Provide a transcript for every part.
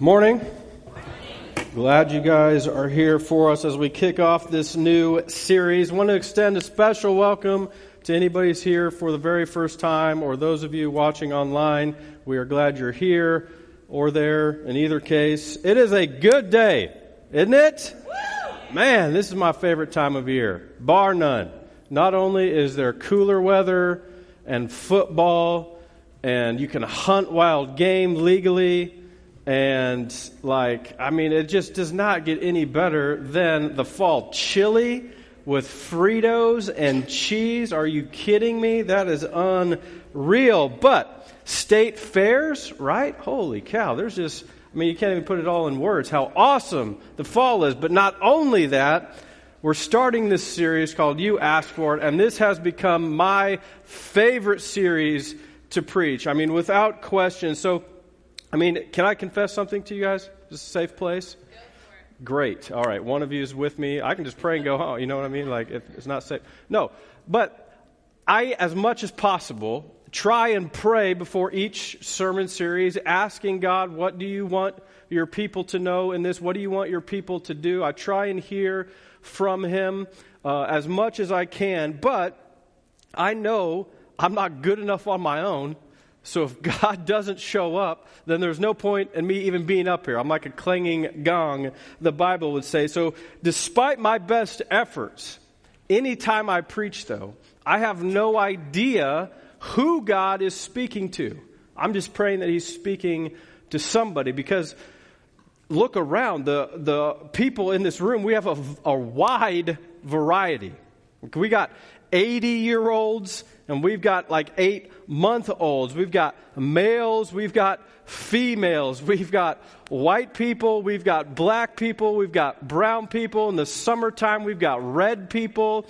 Morning. Glad you guys are here for us as we kick off this new series. want to extend a special welcome to anybody who's here for the very first time or those of you watching online. We are glad you're here or there in either case. It is a good day, isn't it? Man, this is my favorite time of year, bar none. Not only is there cooler weather and football and you can hunt wild game legally, and like, I mean, it just does not get any better than the fall. Chili with Fritos and cheese. Are you kidding me? That is unreal. But state fairs, right? Holy cow. There's just, I mean, you can't even put it all in words how awesome the fall is. But not only that, we're starting this series called You Asked For It, and this has become my favorite series to preach. I mean, without question. So, I mean, can I confess something to you guys? Is a safe place? Great. All right. One of you is with me. I can just pray and go home. You know what I mean? Like, it's not safe. No. But I, as much as possible, try and pray before each sermon series, asking God, what do you want your people to know in this? What do you want your people to do? I try and hear from Him uh, as much as I can, but I know I'm not good enough on my own so if God doesn't show up, then there's no point in me even being up here. I'm like a clanging gong, the Bible would say. So despite my best efforts, anytime I preach, though, I have no idea who God is speaking to. I'm just praying that He's speaking to somebody because look around. The, the people in this room, we have a, a wide variety. We got 80 year olds and we've got like eight month olds. We've got males. We've got females. We've got white people. We've got black people. We've got brown people. In the summertime, we've got red people.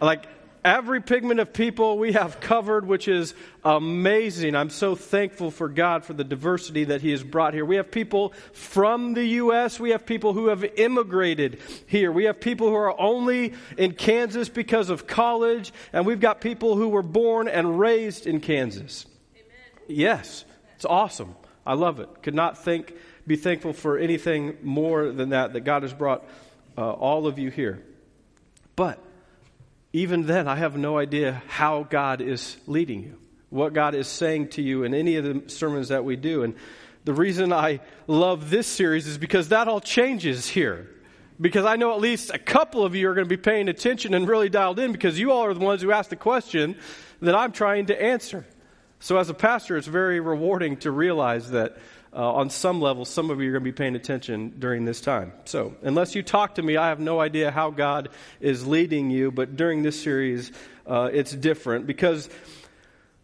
Like every pigment of people we have covered, which is amazing. I'm so thankful for God for the diversity that He has brought here. We have people from the U.S., we have people who have immigrated here, we have people who are only in Kansas because of college, and we've got people who were born and raised in Kansas. Amen. Yes, it's awesome. I love it. Could not think, be thankful for anything more than that, that God has brought uh, all of you here. But even then, I have no idea how God is leading you, what God is saying to you in any of the sermons that we do. And the reason I love this series is because that all changes here. Because I know at least a couple of you are going to be paying attention and really dialed in because you all are the ones who asked the question that I'm trying to answer. So, as a pastor, it's very rewarding to realize that uh, on some level, some of you are going to be paying attention during this time. So, unless you talk to me, I have no idea how God is leading you, but during this series, uh, it's different because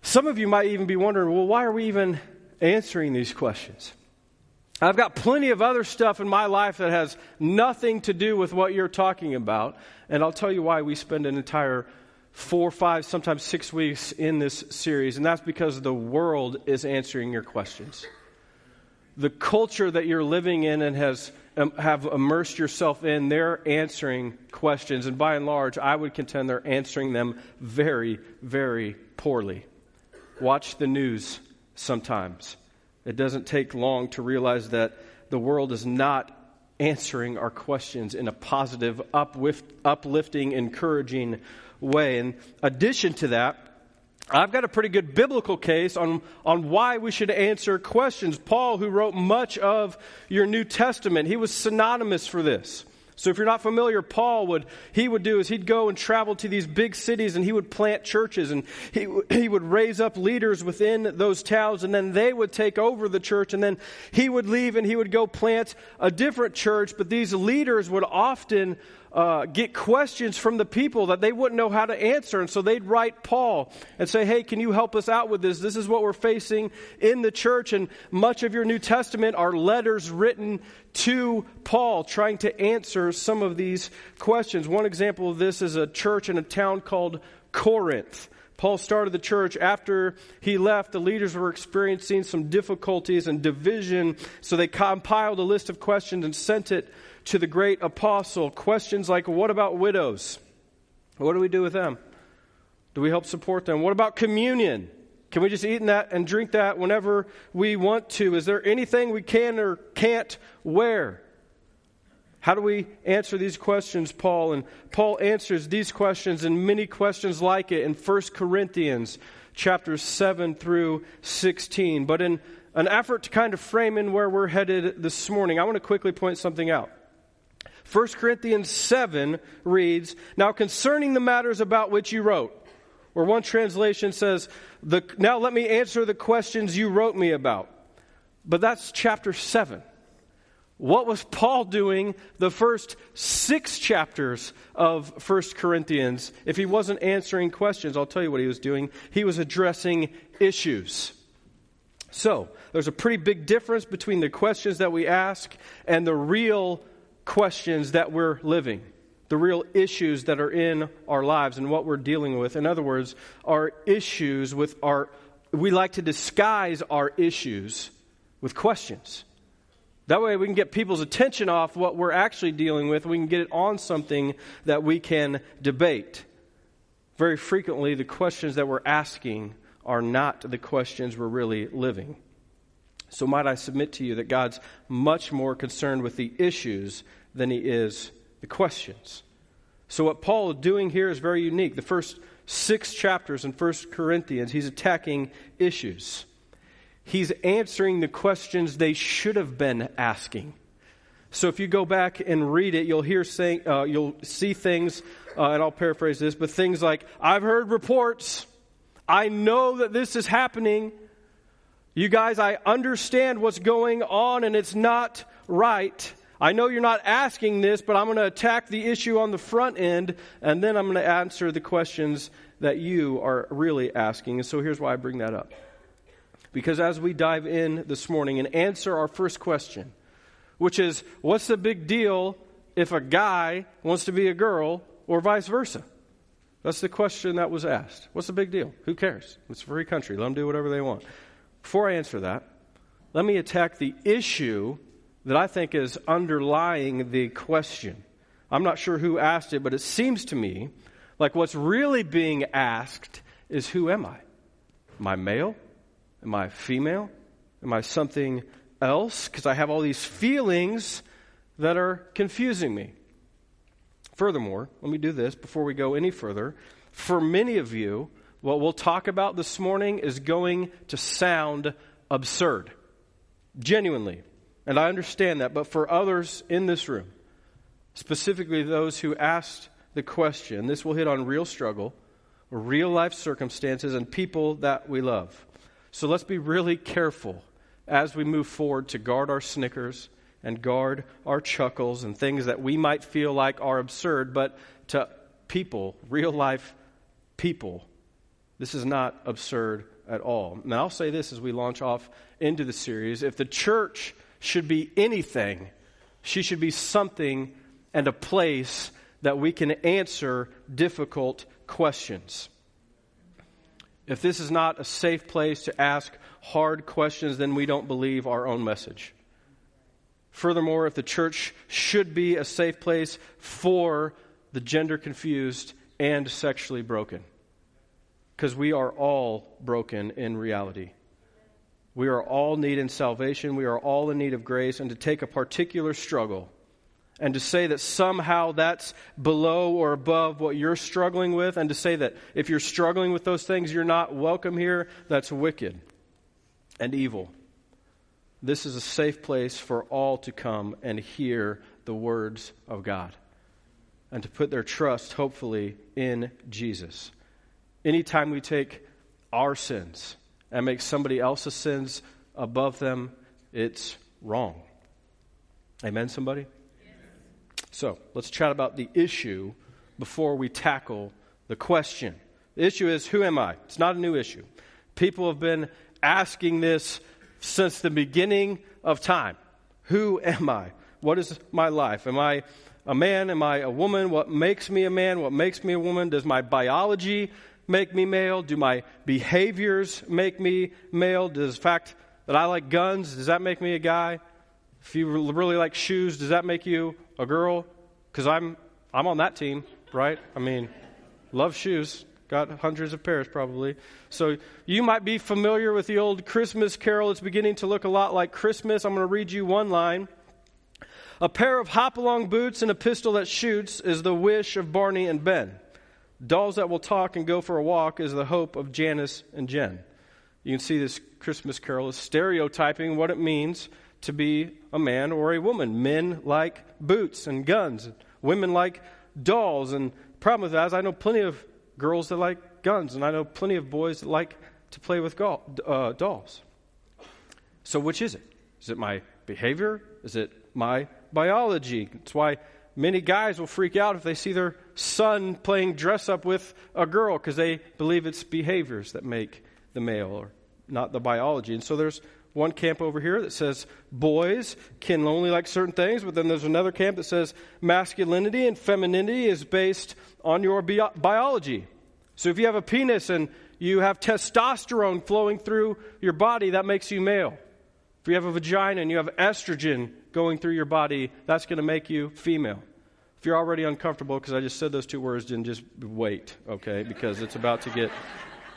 some of you might even be wondering, well, why are we even answering these questions? I've got plenty of other stuff in my life that has nothing to do with what you're talking about, and I'll tell you why we spend an entire four, five, sometimes six weeks in this series, and that's because the world is answering your questions the culture that you're living in and has um, have immersed yourself in, they're answering questions, and by and large, I would contend they're answering them very, very poorly. Watch the news sometimes. It doesn't take long to realize that the world is not answering our questions in a positive, uplift, uplifting, encouraging way. In addition to that, I've got a pretty good biblical case on, on why we should answer questions. Paul, who wrote much of your New Testament, he was synonymous for this. So if you're not familiar, Paul would, he would do is he'd go and travel to these big cities and he would plant churches and he, he would raise up leaders within those towns and then they would take over the church and then he would leave and he would go plant a different church. But these leaders would often uh, get questions from the people that they wouldn't know how to answer. And so they'd write Paul and say, Hey, can you help us out with this? This is what we're facing in the church. And much of your New Testament are letters written to Paul trying to answer some of these questions. One example of this is a church in a town called Corinth. Paul started the church after he left. The leaders were experiencing some difficulties and division, so they compiled a list of questions and sent it to the great apostle questions like what about widows? What do we do with them? Do we help support them? What about communion? Can we just eat that and drink that whenever we want to? Is there anything we can or can't wear? How do we answer these questions, Paul? And Paul answers these questions and many questions like it in 1 Corinthians chapters 7 through 16. But in an effort to kind of frame in where we're headed this morning, I want to quickly point something out. 1 Corinthians 7 reads, Now concerning the matters about which you wrote, or one translation says, Now let me answer the questions you wrote me about. But that's chapter 7. What was Paul doing the first six chapters of 1 Corinthians if he wasn't answering questions? I'll tell you what he was doing. He was addressing issues. So, there's a pretty big difference between the questions that we ask and the real questions that we're living, the real issues that are in our lives and what we're dealing with. In other words, our issues with our, we like to disguise our issues with questions. That way, we can get people's attention off what we're actually dealing with. We can get it on something that we can debate. Very frequently, the questions that we're asking are not the questions we're really living. So, might I submit to you that God's much more concerned with the issues than he is the questions. So, what Paul is doing here is very unique. The first six chapters in 1 Corinthians, he's attacking issues he's answering the questions they should have been asking. So if you go back and read it, you'll hear saying, uh, you'll see things, uh, and I'll paraphrase this, but things like, "I've heard reports. I know that this is happening. You guys, I understand what's going on, and it's not right." I know you're not asking this, but I'm going to attack the issue on the front end, and then I'm going to answer the questions that you are really asking. And so here's why I bring that up. Because as we dive in this morning and answer our first question, which is what's the big deal if a guy wants to be a girl or vice versa? That's the question that was asked. What's the big deal? Who cares? It's a free country. Let them do whatever they want. Before I answer that, let me attack the issue that I think is underlying the question. I'm not sure who asked it, but it seems to me like what's really being asked is who am I? Am I male? Am I female? Am I something else? Because I have all these feelings that are confusing me. Furthermore, let me do this before we go any further. For many of you, what we'll talk about this morning is going to sound absurd. Genuinely. And I understand that. But for others in this room, specifically those who asked the question, this will hit on real struggle, real life circumstances, and people that we love. So let's be really careful as we move forward to guard our snickers and guard our chuckles and things that we might feel like are absurd, but to people, real life people, this is not absurd at all. Now, I'll say this as we launch off into the series. If the church should be anything, she should be something and a place that we can answer difficult questions. If this is not a safe place to ask hard questions, then we don't believe our own message. Furthermore, if the church should be a safe place for the gender confused and sexually broken, because we are all broken in reality. We are all needing salvation. We are all in need of grace. And to take a particular struggle and to say that somehow that's below or above what you're struggling with, and to say that if you're struggling with those things, you're not welcome here, that's wicked and evil. This is a safe place for all to come and hear the words of God and to put their trust, hopefully, in Jesus. Anytime we take our sins and make somebody else's sins above them, it's wrong. Amen, somebody? So let's chat about the issue before we tackle the question. The issue is who am I? It's not a new issue. People have been asking this since the beginning of time. Who am I? What is my life? Am I a man? Am I a woman? What makes me a man? What makes me a woman? Does my biology make me male? Do my behaviors make me male? Does the fact that I like guns, does that make me a guy? If you really like shoes, does that make you a girl? Because I'm, I'm on that team, right? I mean, love shoes. got hundreds of pairs probably. So you might be familiar with the old Christmas carol. It's beginning to look a lot like Christmas. I'm going to read you one line. A pair of hop-along boots and a pistol that shoots is the wish of Barney and Ben. Dolls that will talk and go for a walk is the hope of Janice and Jen. You can see this Christmas carol is stereotyping what it means to be a man or a woman. Men like boots and guns, women like dolls. And problem with that is I know plenty of girls that like guns, and I know plenty of boys that like to play with go- uh, dolls. So, which is it? Is it my behavior? Is it my biology? It's why many guys will freak out if they see their son playing dress up with a girl because they believe it's behaviors that make the male or not the biology. And so there's one camp over here that says boys can only like certain things, but then there's another camp that says masculinity and femininity is based on your bi- biology. So if you have a penis and you have testosterone flowing through your body, that makes you male. If you have a vagina and you have estrogen going through your body, that's going to make you female. If you're already uncomfortable because I just said those two words, then just wait, okay? Because it's about to get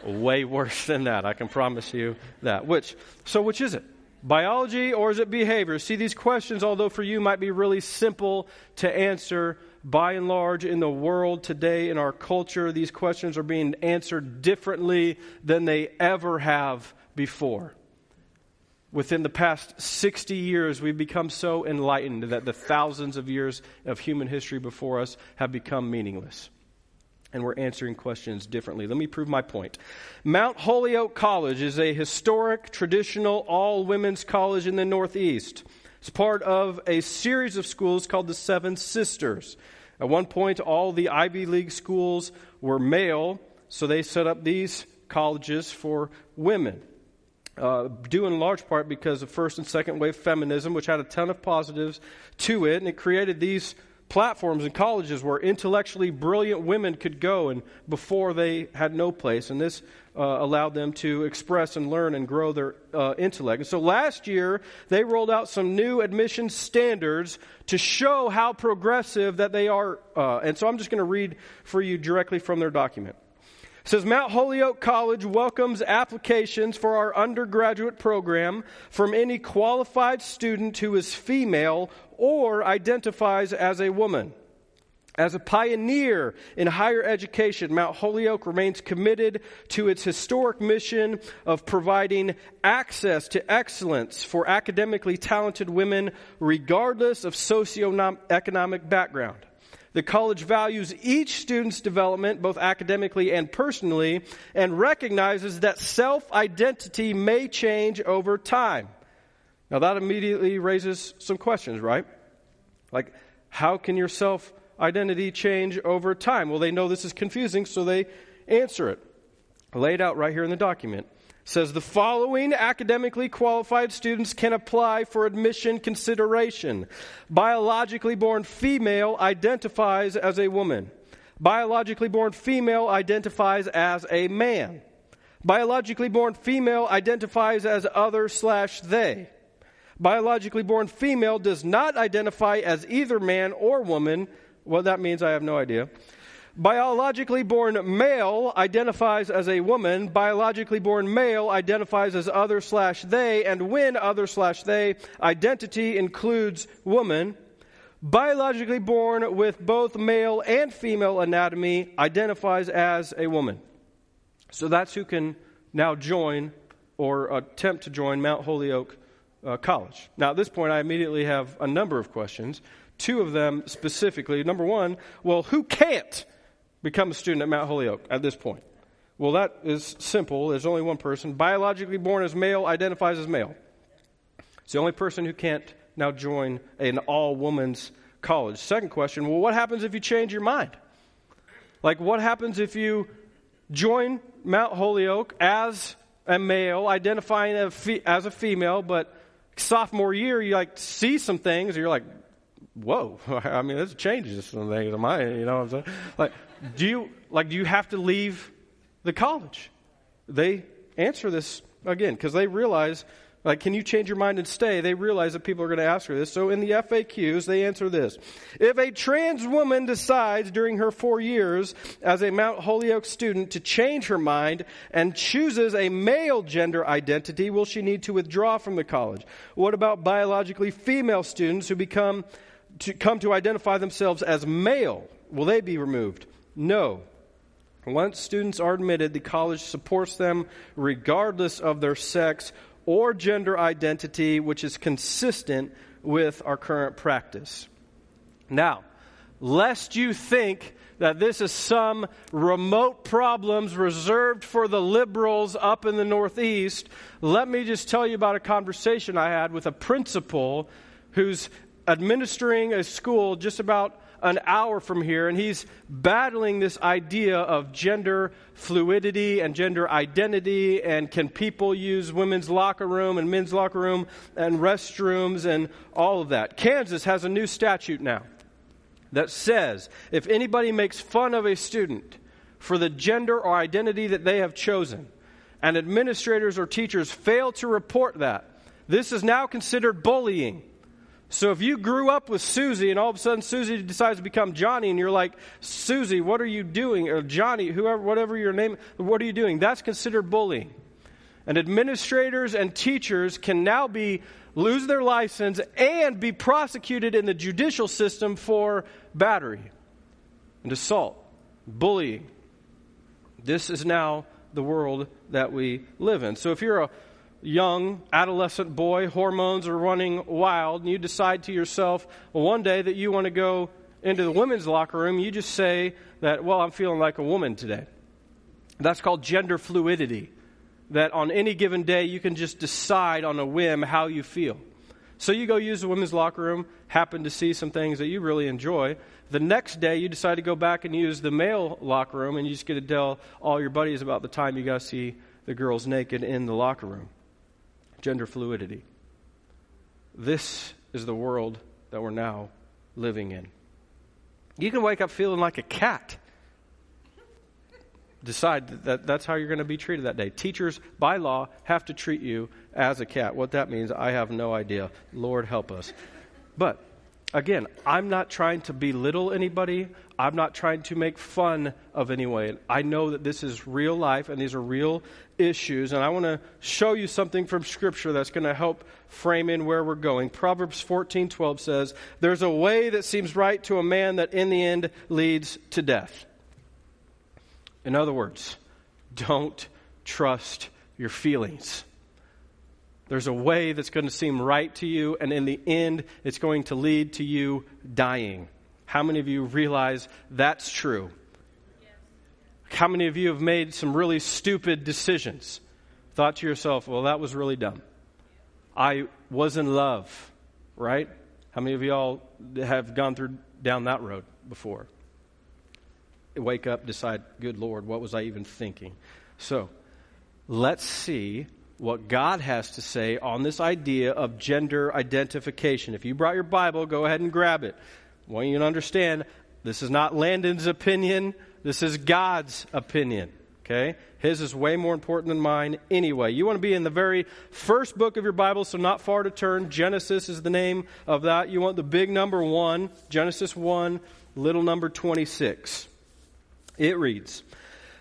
way worse than that. I can promise you that. Which, so which is it? Biology or is it behavior? See, these questions, although for you might be really simple to answer, by and large in the world today, in our culture, these questions are being answered differently than they ever have before. Within the past 60 years, we've become so enlightened that the thousands of years of human history before us have become meaningless and we're answering questions differently. Let me prove my point. Mount Holyoke College is a historic, traditional, all women's college in the Northeast. It's part of a series of schools called the Seven Sisters. At one point, all the Ivy League schools were male, so they set up these colleges for women. Uh, due in large part because of first and second wave feminism, which had a ton of positives to it, and it created these platforms and colleges where intellectually brilliant women could go and before they had no place and this uh, allowed them to express and learn and grow their uh, intellect. And so last year they rolled out some new admission standards to show how progressive that they are uh, and so i'm just going to read for you directly from their document says Mount Holyoke College welcomes applications for our undergraduate program from any qualified student who is female or identifies as a woman. As a pioneer in higher education, Mount Holyoke remains committed to its historic mission of providing access to excellence for academically talented women, regardless of socioeconomic background. The college values each student's development, both academically and personally, and recognizes that self identity may change over time. Now, that immediately raises some questions, right? Like, how can your self identity change over time? Well, they know this is confusing, so they answer it. Laid out right here in the document. Says the following academically qualified students can apply for admission consideration. Biologically born female identifies as a woman. Biologically born female identifies as a man. Biologically born female identifies as other slash they biologically born female does not identify as either man or woman. What that means, I have no idea. Biologically born male identifies as a woman. Biologically born male identifies as other slash they. And when other slash they identity includes woman, biologically born with both male and female anatomy identifies as a woman. So that's who can now join or attempt to join Mount Holyoke uh, college. Now, at this point, I immediately have a number of questions. Two of them specifically. Number one, well, who can't become a student at Mount Holyoke at this point? Well, that is simple. There's only one person. Biologically born as male, identifies as male. It's the only person who can't now join an all woman's college. Second question well, what happens if you change your mind? Like, what happens if you join Mount Holyoke as a male, identifying as a female, but sophomore year, you like see some things, you're like, whoa, I mean, this changes some things in my, you know what I'm saying? Like, do you, like, do you have to leave the college? They answer this again because they realize Like, can you change your mind and stay? They realize that people are going to ask her this. So in the FAQs, they answer this. If a trans woman decides during her four years as a Mount Holyoke student to change her mind and chooses a male gender identity, will she need to withdraw from the college? What about biologically female students who become to come to identify themselves as male? Will they be removed? No. Once students are admitted, the college supports them regardless of their sex or gender identity, which is consistent with our current practice. Now, lest you think that this is some remote problems reserved for the liberals up in the Northeast, let me just tell you about a conversation I had with a principal who's administering a school just about an hour from here, and he's battling this idea of gender fluidity and gender identity, and can people use women's locker room and men's locker room and restrooms and all of that. Kansas has a new statute now that says if anybody makes fun of a student for the gender or identity that they have chosen, and administrators or teachers fail to report that, this is now considered bullying. So if you grew up with Susie and all of a sudden Susie decides to become Johnny and you're like, Susie, what are you doing? Or Johnny, whoever, whatever your name, what are you doing? That's considered bullying. And administrators and teachers can now be lose their license and be prosecuted in the judicial system for battery and assault, bullying. This is now the world that we live in. So if you're a young adolescent boy, hormones are running wild, and you decide to yourself one day that you want to go into the women's locker room, you just say that, well, I'm feeling like a woman today. That's called gender fluidity. That on any given day, you can just decide on a whim how you feel. So you go use the women's locker room, happen to see some things that you really enjoy. The next day, you decide to go back and use the male locker room, and you just get to tell all your buddies about the time you got to see the girls naked in the locker room gender fluidity. This is the world that we're now living in. You can wake up feeling like a cat. Decide that that's how you're going to be treated that day. Teachers, by law, have to treat you as a cat. What that means, I have no idea. Lord help us. But again, I'm not trying to belittle anybody. I'm not trying to make fun of anyone. I know that this is real life and these are real issues. And I want to show you something from Scripture that's going to help frame in where we're going. Proverbs 14 12 says, There's a way that seems right to a man that in the end leads to death. In other words, don't trust your feelings. There's a way that's going to seem right to you, and in the end, it's going to lead to you dying. How many of you realize that's true? How many of you have made some really stupid decisions? Thought to yourself, well, that was really dumb. I was in love, right? How many of y'all have gone through down that road before? Wake up, decide, good Lord, what was I even thinking? So, let's see what God has to say on this idea of gender identification. If you brought your Bible, go ahead and grab it. I want you to understand this is not Landon's opinion, this is God's opinion. Okay? His is way more important than mine anyway. You want to be in the very first book of your Bible, so not far to turn. Genesis is the name of that. You want the big number 1, Genesis 1, little number 26. It reads,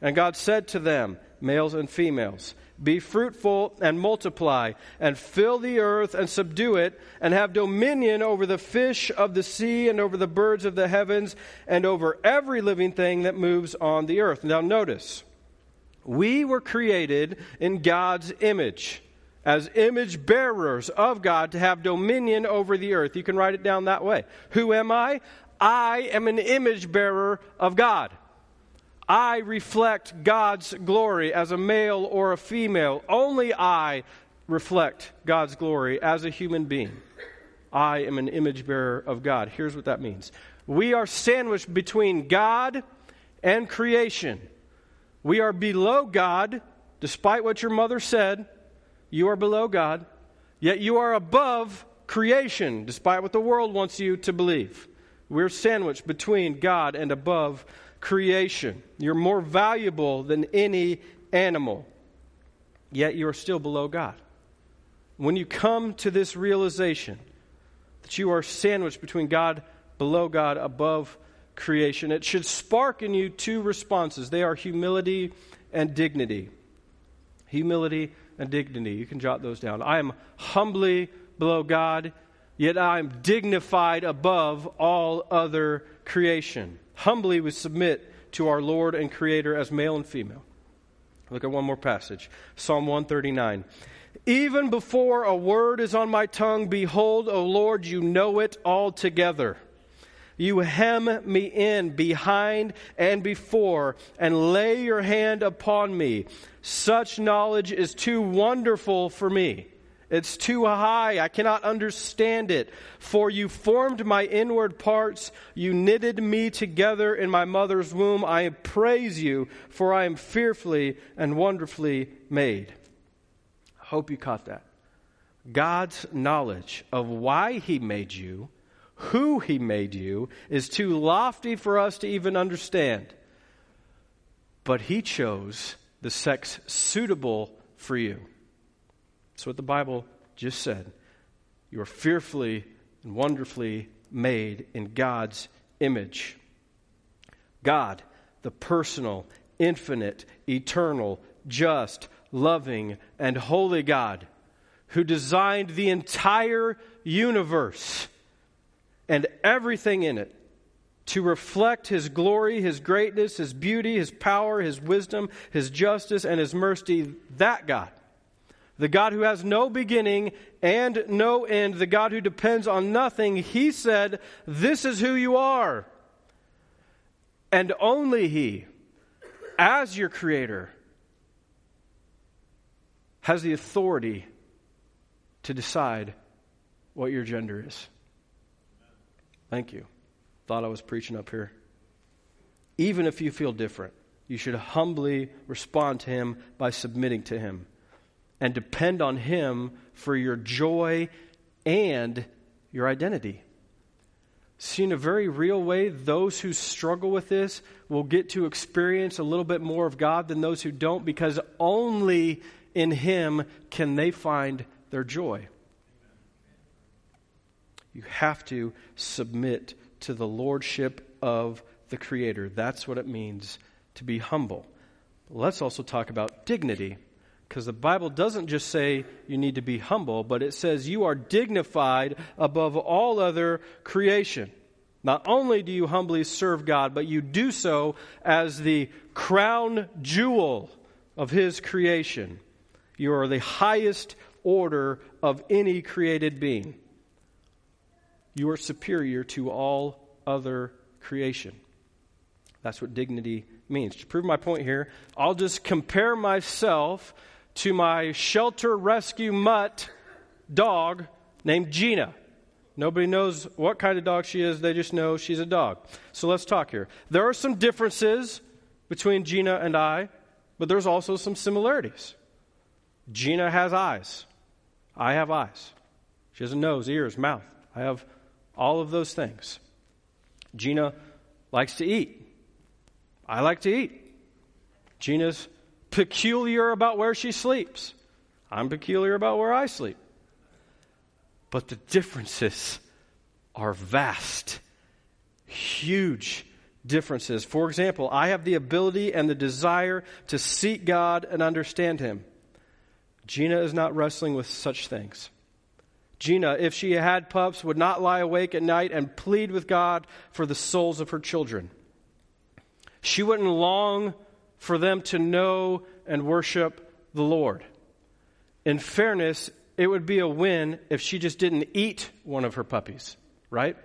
And God said to them, males and females, Be fruitful and multiply, and fill the earth and subdue it, and have dominion over the fish of the sea, and over the birds of the heavens, and over every living thing that moves on the earth. Now, notice, we were created in God's image as image bearers of God to have dominion over the earth. You can write it down that way. Who am I? I am an image bearer of God. I reflect God's glory as a male or a female. Only I reflect God's glory as a human being. I am an image bearer of God. Here's what that means we are sandwiched between God and creation. We are below God, despite what your mother said. You are below God, yet you are above creation, despite what the world wants you to believe. We're sandwiched between God and above creation. You're more valuable than any animal, yet you are still below God. When you come to this realization that you are sandwiched between God, below God, above creation, it should spark in you two responses. They are humility and dignity. Humility and dignity. You can jot those down. I am humbly below God, yet I am dignified above all other creation. Humbly we submit to our Lord and Creator as male and female. Look at one more passage Psalm 139. Even before a word is on my tongue, behold, O Lord, you know it altogether. You hem me in behind and before, and lay your hand upon me. Such knowledge is too wonderful for me. It's too high. I cannot understand it. For you formed my inward parts. You knitted me together in my mother's womb. I praise you, for I am fearfully and wonderfully made. I hope you caught that. God's knowledge of why he made you who he made you is too lofty for us to even understand. But he chose the sex suitable for you. That's what the Bible just said. You are fearfully and wonderfully made in God's image. God, the personal, infinite, eternal, just, loving, and holy God, who designed the entire universe and everything in it to reflect his glory, his greatness, his beauty, his power, his wisdom, his justice, and his mercy. That God, the God who has no beginning and no end, the God who depends on nothing, he said, This is who you are. And only he, as your creator, has the authority to decide what your gender is. Thank you. Thought I was preaching up here. Even if you feel different, you should humbly respond to Him by submitting to Him and depend on Him for your joy and your identity. See, in a very real way, those who struggle with this will get to experience a little bit more of God than those who don't because only in Him can they find their joy. You have to submit to the lordship of the Creator. That's what it means to be humble. Let's also talk about dignity, because the Bible doesn't just say you need to be humble, but it says you are dignified above all other creation. Not only do you humbly serve God, but you do so as the crown jewel of His creation. You are the highest order of any created being you are superior to all other creation. That's what dignity means. To prove my point here, I'll just compare myself to my shelter rescue mutt dog named Gina. Nobody knows what kind of dog she is, they just know she's a dog. So let's talk here. There are some differences between Gina and I, but there's also some similarities. Gina has eyes. I have eyes. She has a nose, ears, mouth. I have all of those things. Gina likes to eat. I like to eat. Gina's peculiar about where she sleeps. I'm peculiar about where I sleep. But the differences are vast, huge differences. For example, I have the ability and the desire to seek God and understand Him. Gina is not wrestling with such things. Gina, if she had pups, would not lie awake at night and plead with God for the souls of her children. She wouldn't long for them to know and worship the Lord. In fairness, it would be a win if she just didn't eat one of her puppies, right?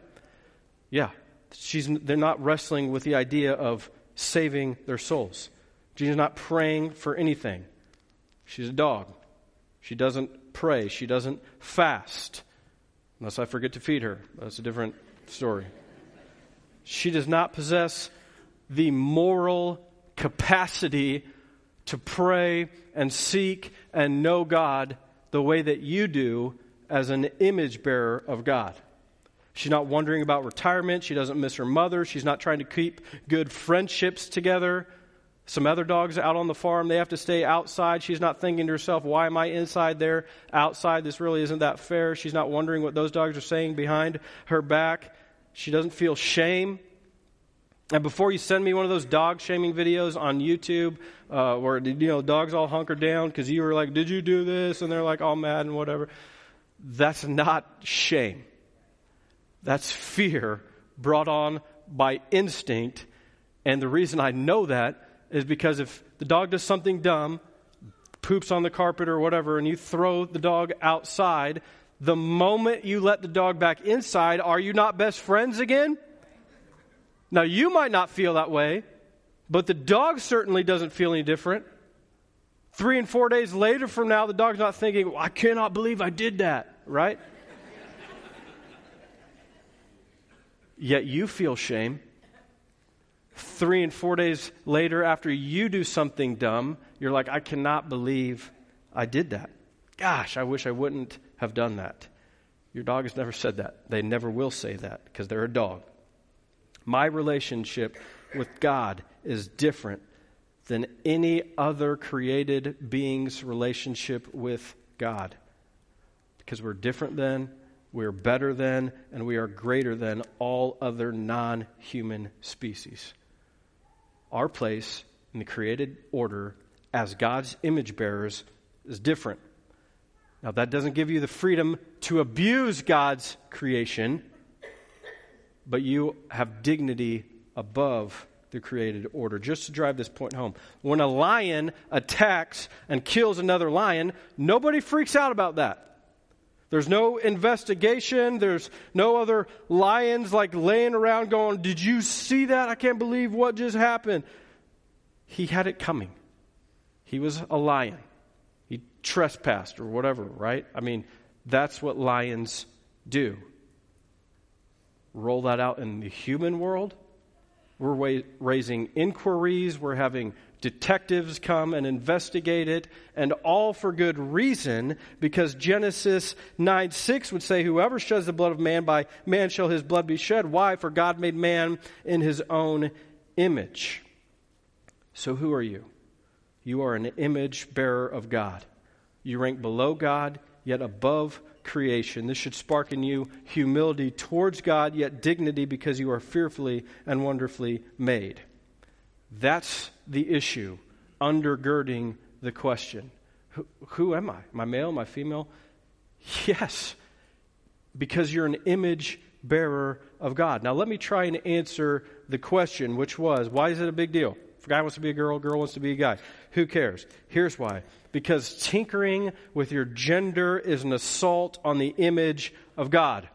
Yeah, she's, they're not wrestling with the idea of saving their souls. Gina's not praying for anything. She's a dog. She doesn't pray. She doesn't fast. Unless I forget to feed her. That's a different story. She does not possess the moral capacity to pray and seek and know God the way that you do as an image bearer of God. She's not wondering about retirement. She doesn't miss her mother. She's not trying to keep good friendships together. Some other dogs out on the farm, they have to stay outside. She's not thinking to herself, why am I inside there, outside? This really isn't that fair. She's not wondering what those dogs are saying behind her back. She doesn't feel shame. And before you send me one of those dog shaming videos on YouTube, uh, where you know dogs all hunker down because you were like, "Did you do this?" and they're like all mad and whatever, that's not shame. That's fear brought on by instinct. And the reason I know that is because if the dog does something dumb, poops on the carpet or whatever, and you throw the dog outside, the moment you let the dog back inside, are you not best friends again? Now, you might not feel that way, but the dog certainly doesn't feel any different. Three and four days later from now, the dog's not thinking, I cannot believe I did that, right? Yet you feel shame three and four days later, after you do something dumb, you're like, I cannot believe I did that. Gosh, I wish I wouldn't have done that. Your dog has never said that. They never will say that because they're a dog. My relationship with God is different than any other created being's relationship with God. Because we're different than, we're better than, and we are greater than all other non human species. Our place in the created order as God's image bearers is different. Now, that doesn't give you the freedom to abuse God's creation, but you have dignity above the created order. Just to drive this point home, when a lion attacks and kills another lion, nobody freaks out about that. There's no investigation. There's no other lions like laying around going, Did you see that? I can't believe what just happened. He had it coming. He was a lion. He trespassed or whatever, right? I mean, that's what lions do. Roll that out in the human world. We're raising inquiries. We're having detectives come and investigate it, and all for good reason, because Genesis 9 6 would say, Whoever sheds the blood of man, by man shall his blood be shed. Why? For God made man in his own image. So who are you? You are an image bearer of God. You rank below God, yet above creation. This should spark in you humility towards God, yet dignity because you are fearfully and wonderfully made. That's the issue undergirding the question who, who am I? Am I male? Am I female? Yes, because you're an image bearer of God. Now, let me try and answer the question, which was why is it a big deal? If a guy wants to be a girl, a girl wants to be a guy. Who cares? Here's why. Because tinkering with your gender is an assault on the image of God.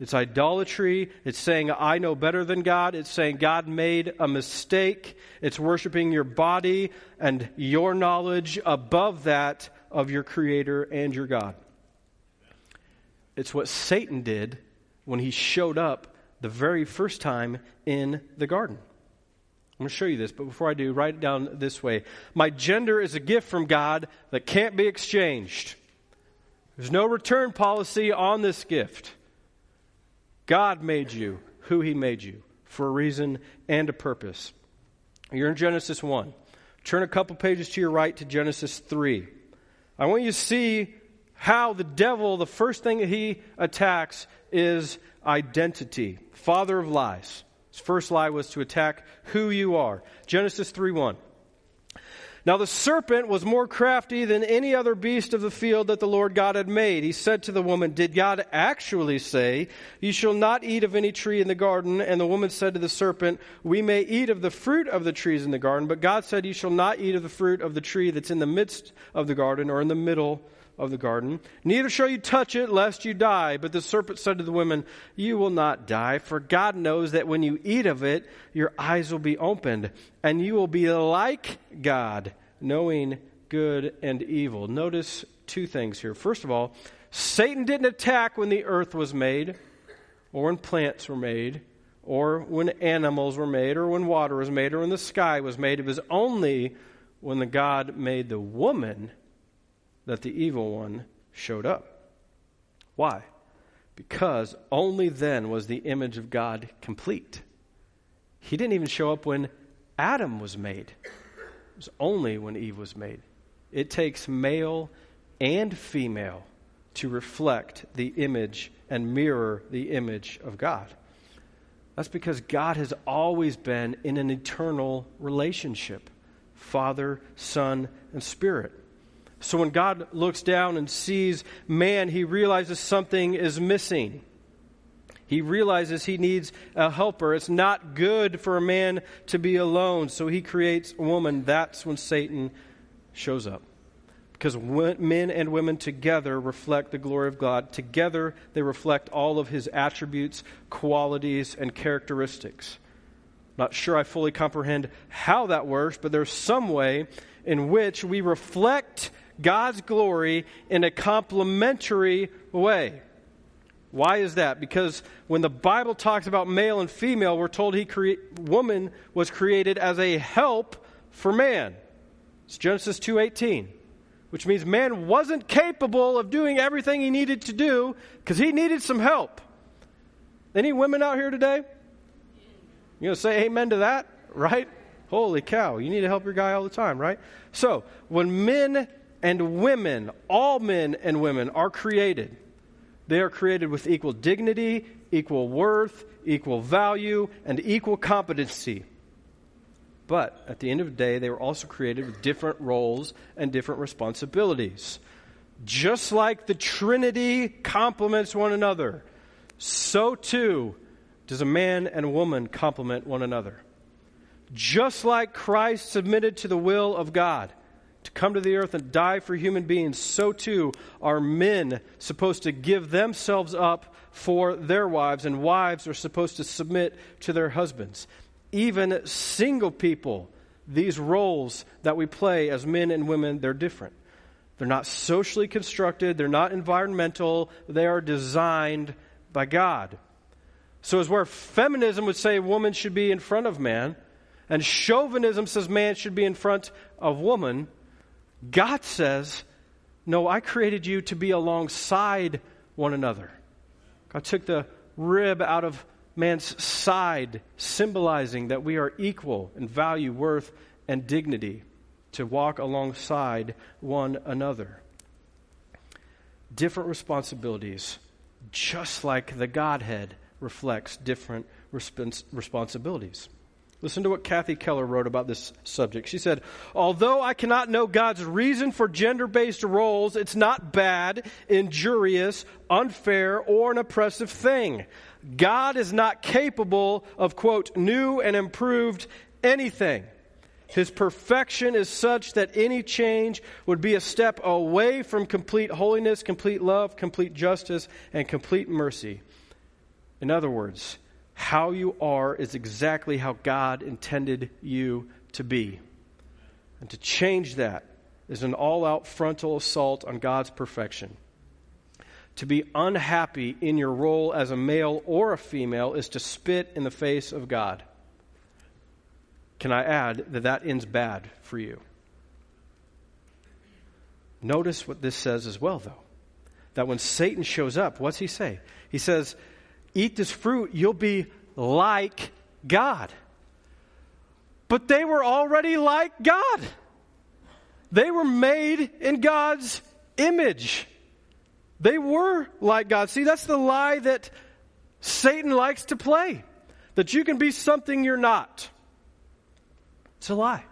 It's idolatry. It's saying, I know better than God. It's saying God made a mistake. It's worshiping your body and your knowledge above that of your Creator and your God. It's what Satan did when he showed up the very first time in the garden. I'm going to show you this, but before I do, write it down this way My gender is a gift from God that can't be exchanged. There's no return policy on this gift. God made you who He made you for a reason and a purpose. You're in Genesis 1. Turn a couple pages to your right to Genesis 3. I want you to see how the devil, the first thing that he attacks is identity, father of lies. His first lie was to attack who you are. Genesis 3 1. Now the serpent was more crafty than any other beast of the field that the Lord God had made. He said to the woman, Did God actually say, You shall not eat of any tree in the garden? And the woman said to the serpent, We may eat of the fruit of the trees in the garden, but God said, You shall not eat of the fruit of the tree that's in the midst of the garden or in the middle of the garden. Neither shall you touch it, lest you die. But the serpent said to the woman, You will not die, for God knows that when you eat of it, your eyes will be opened, and you will be like God, knowing good and evil. Notice two things here. First of all, Satan didn't attack when the earth was made, or when plants were made, or when animals were made, or when water was made, or when the sky was made. It was only when the God made the woman that the evil one showed up. Why? Because only then was the image of God complete. He didn't even show up when Adam was made, it was only when Eve was made. It takes male and female to reflect the image and mirror the image of God. That's because God has always been in an eternal relationship Father, Son, and Spirit. So when God looks down and sees man, he realizes something is missing. He realizes he needs a helper. It's not good for a man to be alone, so he creates a woman. That's when Satan shows up. Because men and women together reflect the glory of God. Together, they reflect all of his attributes, qualities, and characteristics. Not sure I fully comprehend how that works, but there's some way in which we reflect God's glory in a complementary way. Why is that? Because when the Bible talks about male and female, we're told he crea- woman was created as a help for man. It's Genesis 2:18, which means man wasn't capable of doing everything he needed to do because he needed some help. Any women out here today? You going to say amen to that, right? Holy cow, you need to help your guy all the time, right? So, when men and women, all men and women, are created. They are created with equal dignity, equal worth, equal value, and equal competency. But at the end of the day, they were also created with different roles and different responsibilities. Just like the Trinity complements one another, so too does a man and a woman complement one another. Just like Christ submitted to the will of God to come to the earth and die for human beings, so too are men supposed to give themselves up for their wives, and wives are supposed to submit to their husbands. Even single people, these roles that we play as men and women, they're different. They're not socially constructed, they're not environmental, they are designed by God. So, as where feminism would say woman should be in front of man, and chauvinism says man should be in front of woman, God says, No, I created you to be alongside one another. God took the rib out of man's side, symbolizing that we are equal in value, worth, and dignity to walk alongside one another. Different responsibilities, just like the Godhead reflects different respons- responsibilities. Listen to what Kathy Keller wrote about this subject. She said, Although I cannot know God's reason for gender based roles, it's not bad, injurious, unfair, or an oppressive thing. God is not capable of, quote, new and improved anything. His perfection is such that any change would be a step away from complete holiness, complete love, complete justice, and complete mercy. In other words, how you are is exactly how God intended you to be. And to change that is an all out frontal assault on God's perfection. To be unhappy in your role as a male or a female is to spit in the face of God. Can I add that that ends bad for you? Notice what this says as well, though. That when Satan shows up, what's he say? He says, eat this fruit, you'll be like God. But they were already like God. They were made in God's image. They were like God. See, that's the lie that Satan likes to play that you can be something you're not. It's a lie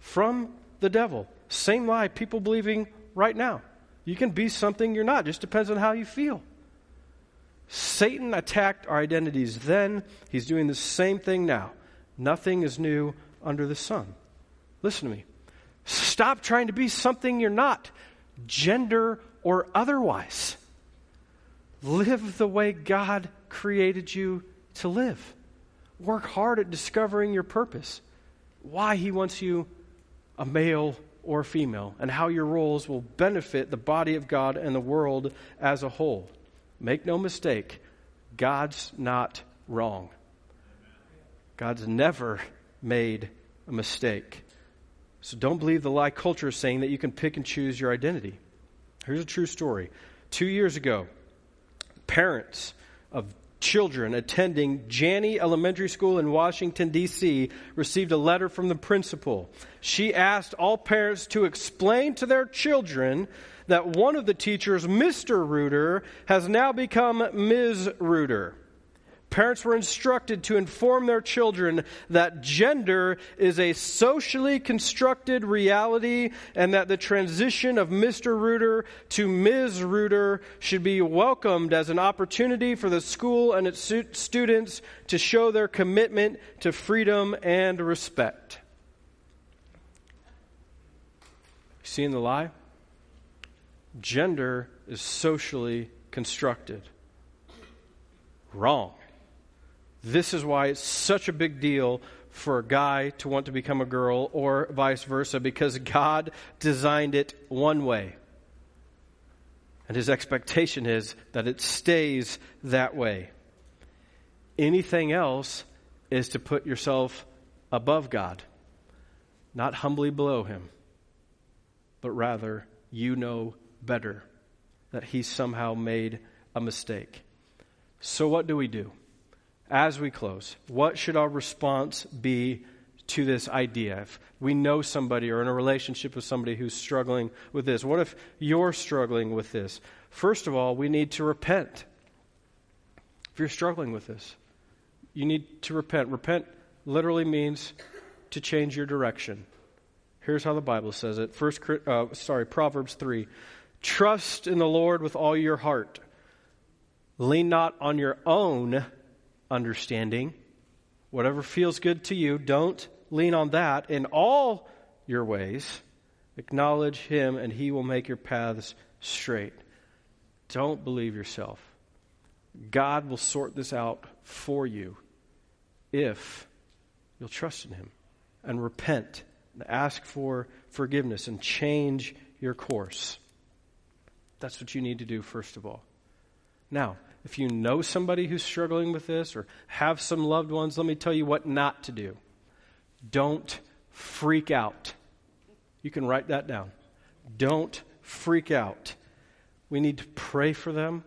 from the devil. Same lie people believing right now. You can be something you're not. Just depends on how you feel. Satan attacked our identities then. He's doing the same thing now. Nothing is new under the sun. Listen to me. Stop trying to be something you're not, gender or otherwise. Live the way God created you to live. Work hard at discovering your purpose, why He wants you a male or female, and how your roles will benefit the body of God and the world as a whole. Make no mistake, God's not wrong. God's never made a mistake. So don't believe the lie culture is saying that you can pick and choose your identity. Here's a true story. Two years ago, parents of children attending Janney Elementary School in Washington, D.C., received a letter from the principal. She asked all parents to explain to their children that one of the teachers, Mr. Reuter, has now become Ms. Reuter. Parents were instructed to inform their children that gender is a socially constructed reality and that the transition of Mr. Reuter to Ms. Reuter should be welcomed as an opportunity for the school and its students to show their commitment to freedom and respect. Seeing the lie? Gender is socially constructed. Wrong. This is why it's such a big deal for a guy to want to become a girl or vice versa, because God designed it one way. And his expectation is that it stays that way. Anything else is to put yourself above God, not humbly below him, but rather you know better that he somehow made a mistake. So, what do we do? as we close, what should our response be to this idea? If we know somebody or in a relationship with somebody who's struggling with this, what if you're struggling with this? First of all, we need to repent. If you're struggling with this, you need to repent. Repent literally means to change your direction. Here's how the Bible says it. First, uh, sorry, Proverbs three: Trust in the Lord with all your heart. Lean not on your own understanding. Whatever feels good to you, don't lean on that. In all your ways, acknowledge Him, and He will make your paths straight. Don't believe yourself. God will sort this out for you if you'll trust in Him and repent and ask for forgiveness and change your course. That's what you need to do, first of all. Now, if you know somebody who's struggling with this or have some loved ones, let me tell you what not to do. Don't freak out. You can write that down. Don't freak out. We need to pray for them.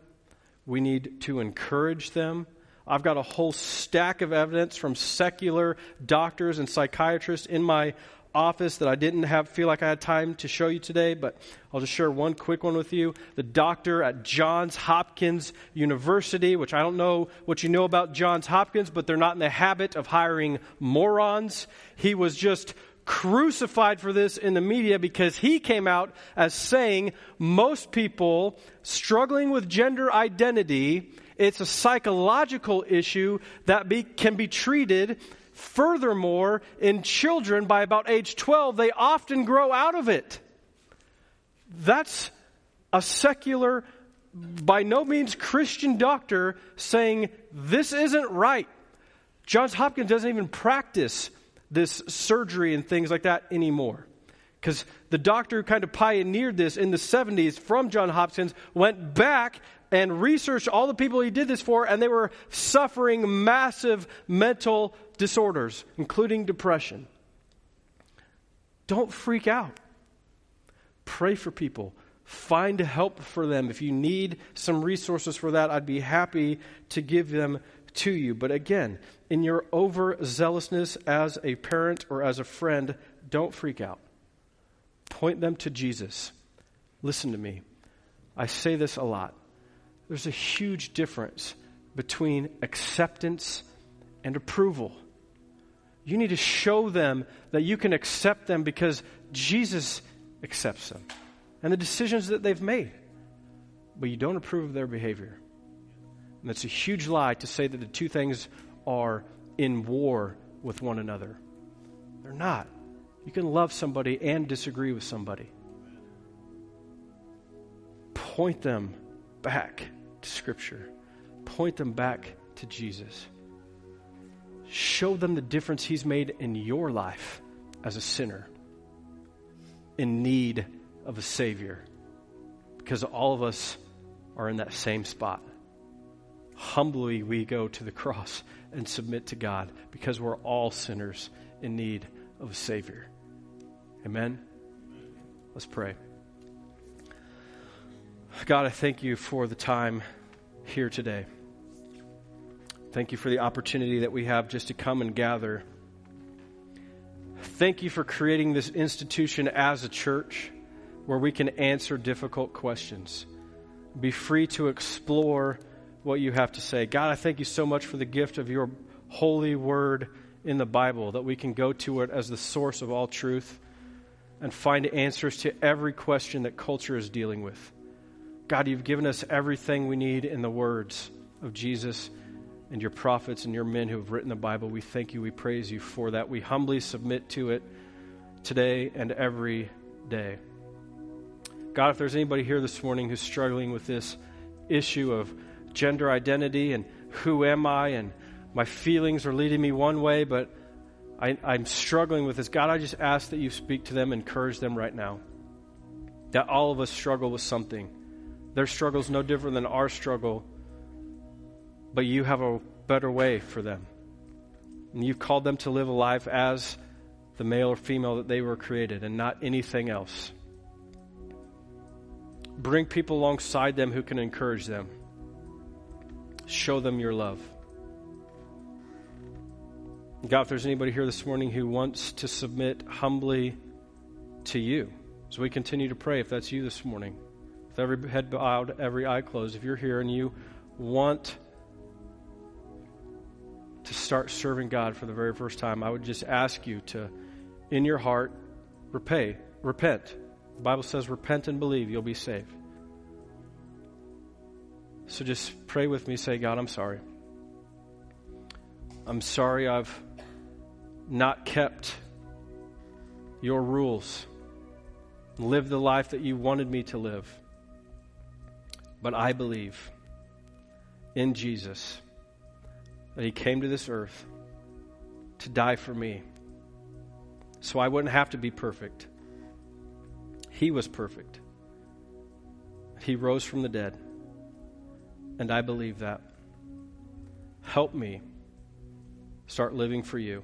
We need to encourage them. I've got a whole stack of evidence from secular doctors and psychiatrists in my office that I didn't have feel like I had time to show you today, but I'll just share one quick one with you. The doctor at Johns Hopkins University, which I don't know what you know about Johns Hopkins, but they're not in the habit of hiring morons. He was just crucified for this in the media because he came out as saying most people struggling with gender identity it's a psychological issue that be, can be treated Furthermore, in children by about age 12, they often grow out of it. That's a secular, by no means Christian doctor saying this isn't right. Johns Hopkins doesn't even practice this surgery and things like that anymore. Because the doctor who kind of pioneered this in the 70s from John Hopkins went back and researched all the people he did this for, and they were suffering massive mental disorders, including depression. Don't freak out. Pray for people. Find help for them. If you need some resources for that, I'd be happy to give them to you. But again, in your overzealousness as a parent or as a friend, don't freak out. Point them to Jesus. Listen to me. I say this a lot. There's a huge difference between acceptance and approval. You need to show them that you can accept them because Jesus accepts them and the decisions that they've made. But you don't approve of their behavior. And it's a huge lie to say that the two things are in war with one another. They're not. You can love somebody and disagree with somebody. Point them back to Scripture, point them back to Jesus. Show them the difference He's made in your life as a sinner. in need of a Savior because all of us are in that same spot. Humbly, we go to the cross and submit to God because we're all sinners in need of a Savior. Amen? Let's pray. God, I thank you for the time here today. Thank you for the opportunity that we have just to come and gather. Thank you for creating this institution as a church where we can answer difficult questions, be free to explore what you have to say. God, I thank you so much for the gift of your holy word in the Bible, that we can go to it as the source of all truth and find answers to every question that culture is dealing with. God, you've given us everything we need in the words of Jesus and your prophets and your men who have written the Bible. We thank you. We praise you for that. We humbly submit to it today and every day. God, if there's anybody here this morning who's struggling with this issue of gender identity and who am I and my feelings are leading me one way, but I, I'm struggling with this. God, I just ask that you speak to them, encourage them right now. That all of us struggle with something. Their struggle is no different than our struggle, but you have a better way for them. And you've called them to live a life as the male or female that they were created and not anything else. Bring people alongside them who can encourage them. Show them your love. God, if there's anybody here this morning who wants to submit humbly to you, as we continue to pray, if that's you this morning, with every head bowed, every eye closed, if you're here and you want to start serving God for the very first time, I would just ask you to, in your heart, repay, repent. The Bible says, repent and believe, you'll be saved. So just pray with me, say, God, I'm sorry. I'm sorry I've not kept your rules, lived the life that you wanted me to live. But I believe in Jesus that He came to this earth to die for me so I wouldn't have to be perfect. He was perfect. He rose from the dead. And I believe that. Help me start living for you.